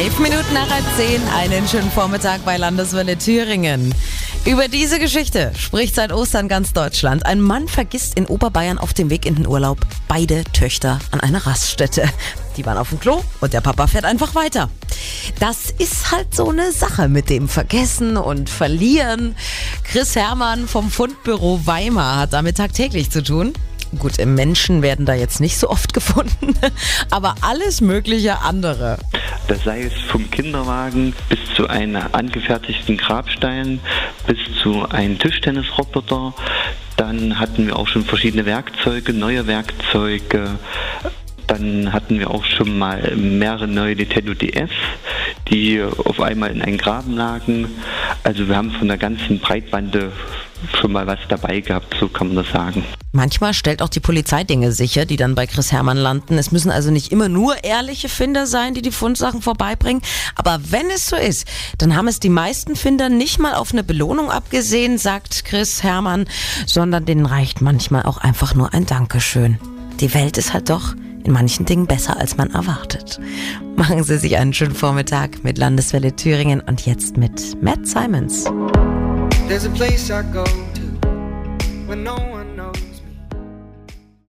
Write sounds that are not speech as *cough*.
Fünf Minuten nach halb zehn, einen schönen Vormittag bei Landeswelle Thüringen. Über diese Geschichte spricht seit Ostern ganz Deutschland. Ein Mann vergisst in Oberbayern auf dem Weg in den Urlaub beide Töchter an einer Raststätte. Die waren auf dem Klo und der Papa fährt einfach weiter. Das ist halt so eine Sache mit dem Vergessen und Verlieren. Chris Hermann vom Fundbüro Weimar hat damit tagtäglich zu tun. Gut, Menschen werden da jetzt nicht so oft *laughs* gefunden, aber alles mögliche andere. Das sei es vom Kinderwagen bis zu einem angefertigten Grabstein, bis zu einem Tischtennisroboter. Dann hatten wir auch schon verschiedene Werkzeuge, neue Werkzeuge. Dann hatten wir auch schon mal mehrere neue Nintendo DS, die auf einmal in einen Graben lagen. Also wir haben von der ganzen Breitbande schon mal was dabei gehabt, so kann man das sagen. Manchmal stellt auch die Polizei Dinge sicher, die dann bei Chris Hermann landen. Es müssen also nicht immer nur ehrliche Finder sein, die die Fundsachen vorbeibringen. Aber wenn es so ist, dann haben es die meisten Finder nicht mal auf eine Belohnung abgesehen, sagt Chris Hermann, sondern denen reicht manchmal auch einfach nur ein Dankeschön. Die Welt ist halt doch in manchen Dingen besser, als man erwartet. Machen Sie sich einen schönen Vormittag mit Landeswelle Thüringen und jetzt mit Matt Simons. There's a place I go to when no one knows.